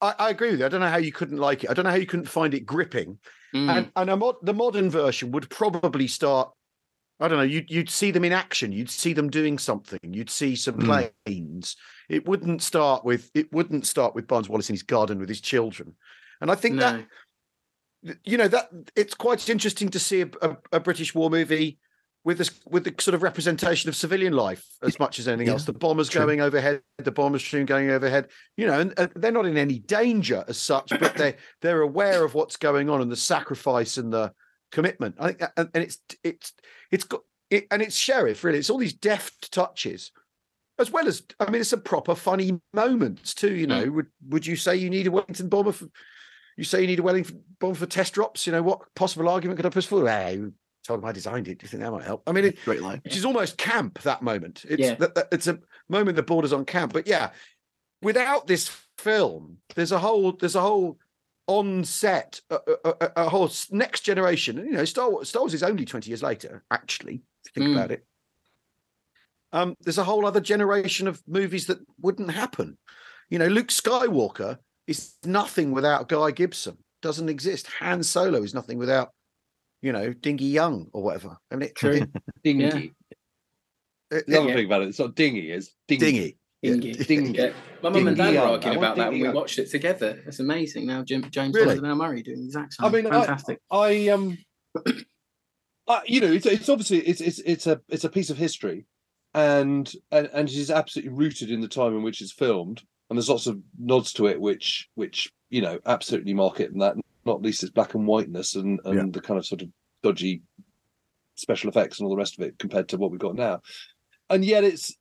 I, I agree with you. I don't know how you couldn't like it. I don't know how you couldn't find it gripping. Mm. And and a mod, the modern version would probably start. I don't know. You'd you'd see them in action. You'd see them doing something. You'd see some Mm. planes. It wouldn't start with it wouldn't start with Barnes Wallis in his garden with his children. And I think no. that th- you know that it's quite interesting to see a, a, a British war movie with this with the sort of representation of civilian life as much as anything Yeah, else. The bombers true. going overhead, the bomber stream going overhead. You know, and, and they're not in any danger as such, but they they're aware of what's going on and the sacrifice and the commitment. I think, and, and it's it's it's got it, and it's Sherriff really. It's all these deft touches. As well as, I mean, it's some proper funny moments too. You mm. know, would would you say you need a Wellington bomber for you say you need a Wellington bomb for test drops. You know, what possible argument could I push forward? Hey, told him I designed it. Do you think that might help? I mean, it, Great line. which is almost camp. That moment. It's Yeah. that, that- it's a moment that borders on camp. But yeah, without this film, there's a whole there's a whole on set a, a, a- a whole next generation. You know, Star Wars, Star Wars is only twenty years later. Actually, if you think Mm. about it. Um, there's a whole other generation of movies that wouldn't happen. You know, Luke Skywalker is nothing without Guy Gibson. Doesn't exist. Han Solo is nothing without, you know, Dinghy Young or whatever. I mean, it, True. it- Dingy. Yeah. it- The other Yeah. thing about it, it's not dingy, it's dingy. Dingy. Dingy. Dingy. Yeah. My mum and dad were arguing about that when we watched it together. It's amazing. Now Jim, James Really? Bond and Al Murray doing the exact same. I mean, I- I um, I, you know, it's, it's obviously it's it's it's a it's a piece of history, and and and it is absolutely rooted in the time in which it's filmed, and there's lots of nods to it, which which you know absolutely mark it, and that not least its black and whiteness and and Yeah. the kind of sort of dodgy special effects and all the rest of it compared to what we've got now, and yet it's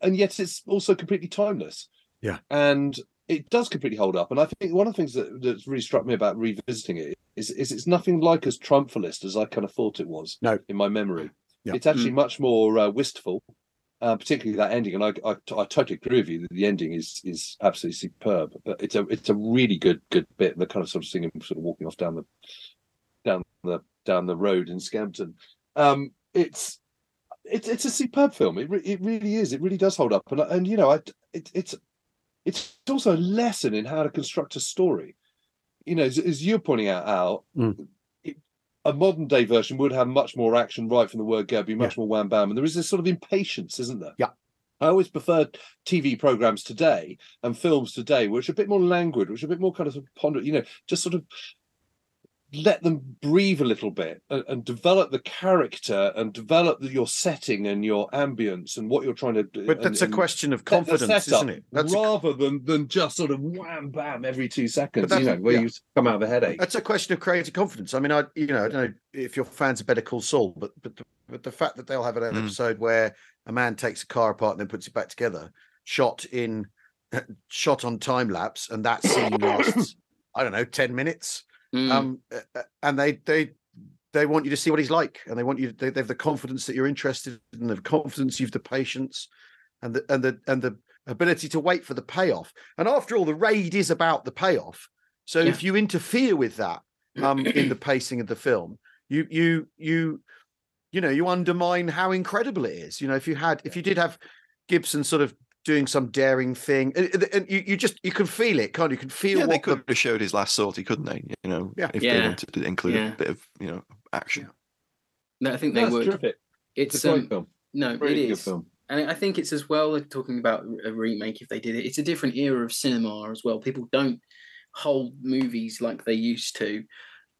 and yet it's also completely timeless. Yeah. and it does completely hold up. And I think one of the things that, that's really struck me about revisiting it is, is it's nothing like as triumphalist as I kind of thought it was. No. in my memory, Yeah. it's actually much more uh, wistful, uh, particularly that ending. And I, I, I totally agree with you that the ending is is absolutely superb. It's a it's a really good good bit. The kind of sort of seeing him sort of walking off down the down the down the road in Scampton. Um, it's it's it's a superb film. It re- it really is. It really does hold up. And and you know, I it, it's it's also a lesson in how to construct a story. You know, as, as you're pointing out, Al, Mm. A modern day version would have much more action right from the word go, be much more wham bam, and there is this sort of impatience, isn't there? Yeah. I always prefer TV programs today and films today, which are a bit more languid, which are a bit more kind of ponder, you know, just sort of let them breathe a little bit and, and develop the character and develop the, your setting and your ambience and what you're trying to do. But that's and- a question of confidence, setup isn't it? That's a, rather than than just sort of wham bam every two seconds, you know, where yeah. you come out of a headache. that's a question of creative confidence. I mean, I you know I don't know if your fans are Better Call Saul, but but the, but the fact that they'll have an Mm. episode where a man takes a car apart and then puts it back together, shot in shot on time lapse, and that scene lasts I don't know ten minutes. Mm. um and they they they want you to see what he's like and they want you they, they have the confidence that you're interested in the confidence you've the patience and the and the and the ability to wait for the payoff and after all the raid is about the payoff so Yeah. if you interfere with that um in the pacing of the film you you you you know you undermine how incredible it is you know if you had if you did have gibson sort of doing some daring thing and, and- and you, you just you can feel it can't you? you can feel Yeah, they what the- could have showed his last sortie, couldn't they? You know, Yeah. if they Yeah. wanted to include Yeah. a bit of you know action. no, I think they That's would. terrific. It's, It's a great um, film. no, Really it good film. And I think it's as well talking about a remake if they did it. It's a different era of cinema as well. People don't hold movies like they used to.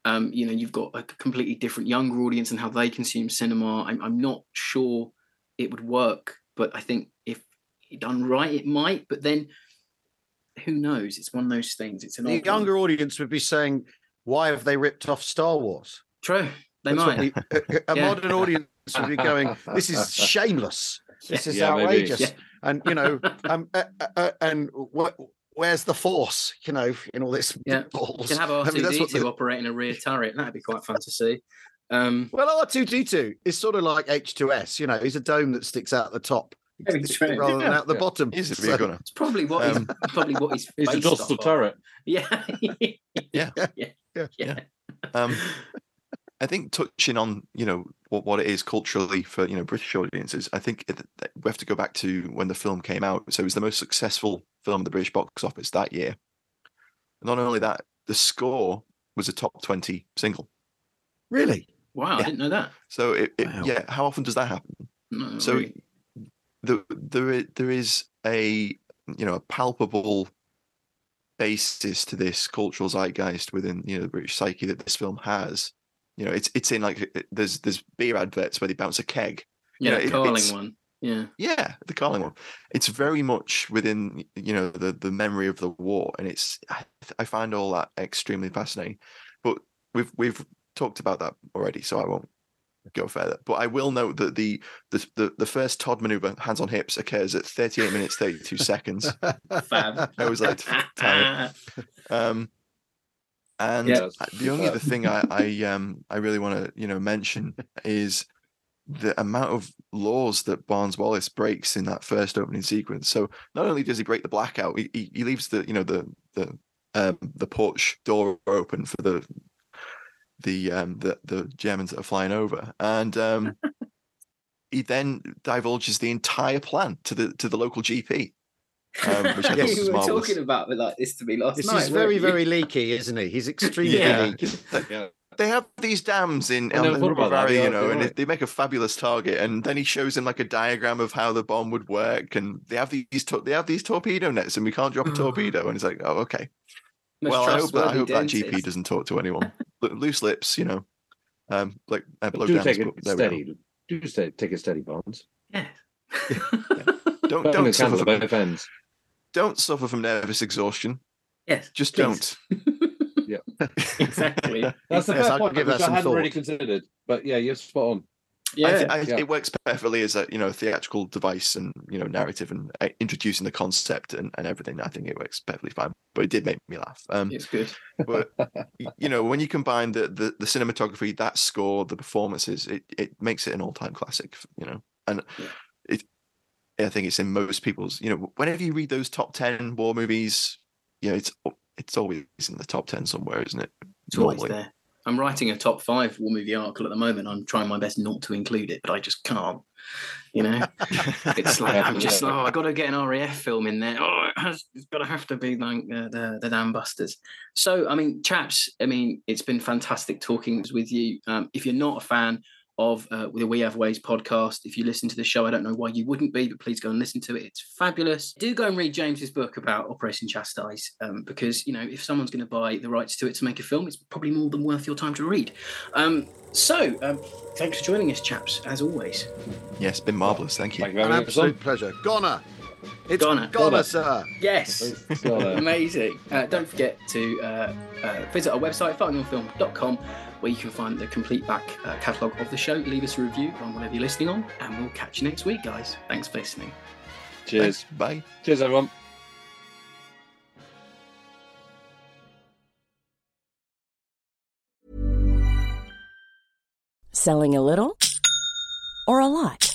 Um, you know, you've got a completely different younger audience and how they consume cinema. I'm, I'm not sure it would work, but I think if done right, it might. But then, who knows? It's one of those things. It's an the odd one. younger audience would be saying, "Why have they ripped off Star Wars?" True. They That's might. we- a, a Yeah. modern audience would be going, "This is shameless. This is Yeah, outrageous." Yeah. And you know, um, uh, uh, uh, and wh- where's the force? You know, in all this Yeah. balls. You can have I mean, that's what R2D2 the- operating a rear turret. That'd be quite fun to see. Um, Well, R two D two is sort of like H two S. You know, he's a dome that sticks out at the top Very true. Rather than Yeah. out the bottom. He's a So- gunner. it's probably what he's Um, probably what he's. He's a based just off a of. turret. Yeah. Yeah. Yeah. Yeah. Yeah. Um, I think touching on you know what, what it is culturally for you know British audiences, I think it, we have to go back to when the film came out. So it was the most successful film of the British box office that year. Not only that, the score was a top twenty single. Really? Wow, I didn't know that. So it, it Wow. yeah, how often does that happen? No, So really. The, there there is a you know a palpable basis to this cultural zeitgeist within you know the British psyche that this film has. You know, it's it's in like uh, there's there's beer adverts where they bounce a keg. you yeah, know, it- Carling it's- one. Yeah. Yeah, the Carling one. It's very much within you know the the memory of the war, and it's I, I find all that extremely fascinating. But we've we've talked about that already, so I won't go further. But I will note that the the the, the first Todd maneuver, hands on hips, occurs at 38 minutes 32 seconds. Fab. I always like time Um, and Yeah, the only other thing I, I um I really want to you know mention is the amount of laws that Barnes Wallis breaks in that first opening sequence. So not only does he break the blackout, he, he, he leaves the you know the the um, the porch door open for the the um the the Germans that are flying over, and um he then divulges the entire plan to the to the local GP. Um, which I thought Yes. was you were marvelous. talking about it like this to me last This night. is very, you? very leaky, isn't he? He's extremely Yeah. leaky. Yeah. they have these dams in, I on never in that. Bavaria, you know, and right. they make a fabulous target. And then he shows him like a diagram of how the bomb would work, and they have these tor- they have these torpedo nets, and we can't drop a torpedo. And he's like, oh, okay. Most well, I hope that I hope that GP doesn't talk to anyone. Loose lips, you know, um, like uh, blow Do downs, take it but there we go. steady. Do stay, take it steady, Barnes. Yeah. Don't Burn don't suffer candle at from, both ends. don't suffer from nervous exhaustion. yes. Just please. Don't. yeah. exactly. That's the Yes, fair I'll point, give which that I some hadn't really considered. But yeah, you're spot on. Yeah. I thi- I- Yeah. It works perfectly as a you know theatrical device and you know narrative and uh, introducing the concept and, and everything. I think it works perfectly fine. But it did make me laugh. Um, it's good. but you know when you combine the, the the cinematography that score the performances it it makes it an all-time classic you know and Yeah. it i think it's in most people's you know whenever you read those top 10 war movies you know it's it's always in the top 10 somewhere isn't it It's always there. I'm writing a top five war movie article at the moment. I'm trying my best not to include it, but I just can't. You know, it's like I'm just oh, I got to get an RAF film in there. Oh, it has, it's got to have to be like uh, the the Dam Busters. So I mean, chaps, I mean, it's been fantastic talking with you. Um, if you're not a fan of uh, the We Have Ways podcast, if you listen to the show, I don't know why you wouldn't be, but please go and listen to it. It's fabulous. Do go and read James's book about Operation Chastise, um, because you know if someone's going to buy the rights to it to make a film, it's probably more than worth your time to read. Um, so um, thanks for joining us, chaps, as always. yes it's been marvelous thank you Thank you An very much. absolute pleasure. Goner. It's Goner. Goner, Goner. sir. Yes. Amazing. Uh, don't forget to uh, uh, visit our website, fightingonfilm.com, where you can find the complete back uh, catalogue of the show. Leave us a review on whatever you're listening on, and we'll catch you next week, guys. Thanks for listening. Cheers. Thanks. bye Cheers, everyone. Selling a little or a lot?